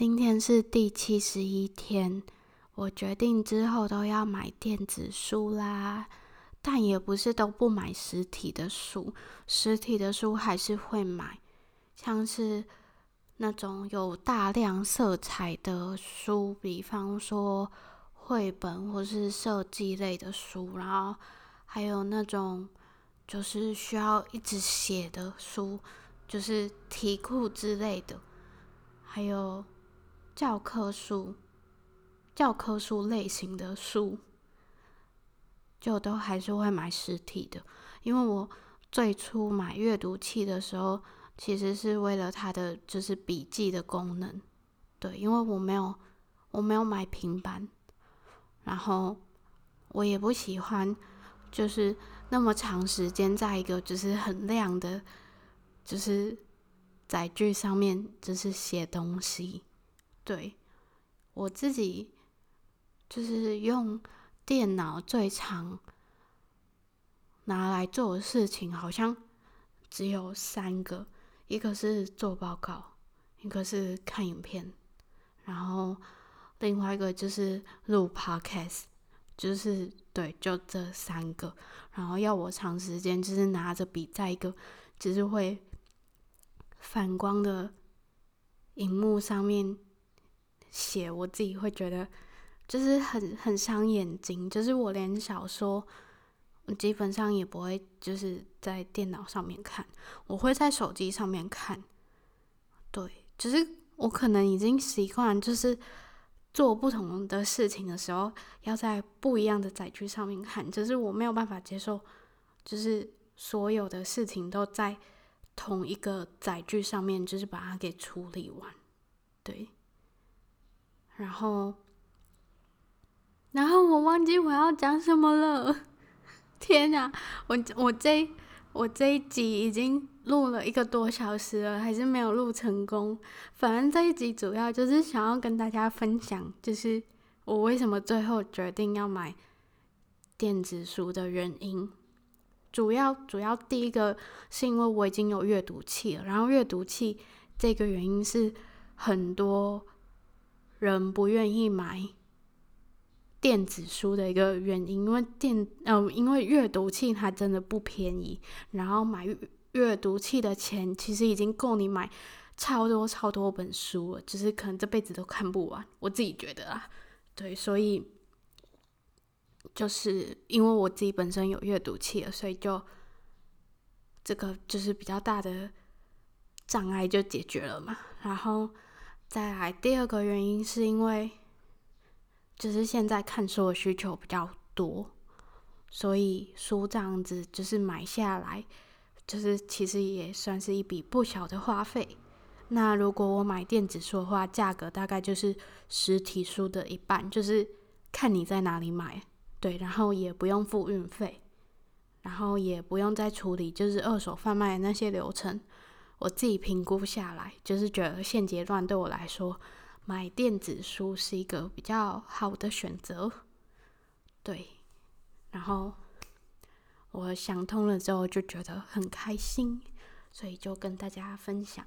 今天是第七十一天，我决定之后都要买电子书啦，但也不是都不买实体的书，实体的书还是会买，像是那种有大量色彩的书，比方说绘本或是设计类的书，然后还有那种就是需要一直写的书，就是题库之类的，还有。教科书、教科书类型的书，就都还是会买实体的。因为我最初买阅读器的时候，其实是为了它的就是笔记的功能。对，因为我没有我没有买平板，然后我也不喜欢就是那么长时间在一个就是很亮的，就是载具上面就是写东西。对，我自己就是用电脑最常拿来做的事情，好像只有三个，一个是做报告，一个是看影片，然后另外一个就是录 podcast，就是对，就这三个。然后要我长时间就是拿着笔在一个就是会反光的荧幕上面。写我自己会觉得就是很很伤眼睛，就是我连小说，基本上也不会就是在电脑上面看，我会在手机上面看。对，就是我可能已经习惯，就是做不同的事情的时候，要在不一样的载具上面看，就是我没有办法接受，就是所有的事情都在同一个载具上面，就是把它给处理完。对。然后，然后我忘记我要讲什么了。天哪，我我这我这一集已经录了一个多小时了，还是没有录成功。反正这一集主要就是想要跟大家分享，就是我为什么最后决定要买电子书的原因。主要主要第一个是因为我已经有阅读器了，然后阅读器这个原因是很多。人不愿意买电子书的一个原因，因为电嗯、呃，因为阅读器它真的不便宜，然后买阅读器的钱其实已经够你买超多超多本书了，就是可能这辈子都看不完。我自己觉得啊，对，所以就是因为我自己本身有阅读器了，所以就这个就是比较大的障碍就解决了嘛，然后。再来第二个原因是因为，就是现在看书的需求比较多，所以书这样子就是买下来，就是其实也算是一笔不小的花费。那如果我买电子书的话，价格大概就是实体书的一半，就是看你在哪里买，对，然后也不用付运费，然后也不用再处理就是二手贩卖的那些流程。我自己评估下来，就是觉得现阶段对我来说，买电子书是一个比较好的选择。对，然后我想通了之后，就觉得很开心，所以就跟大家分享。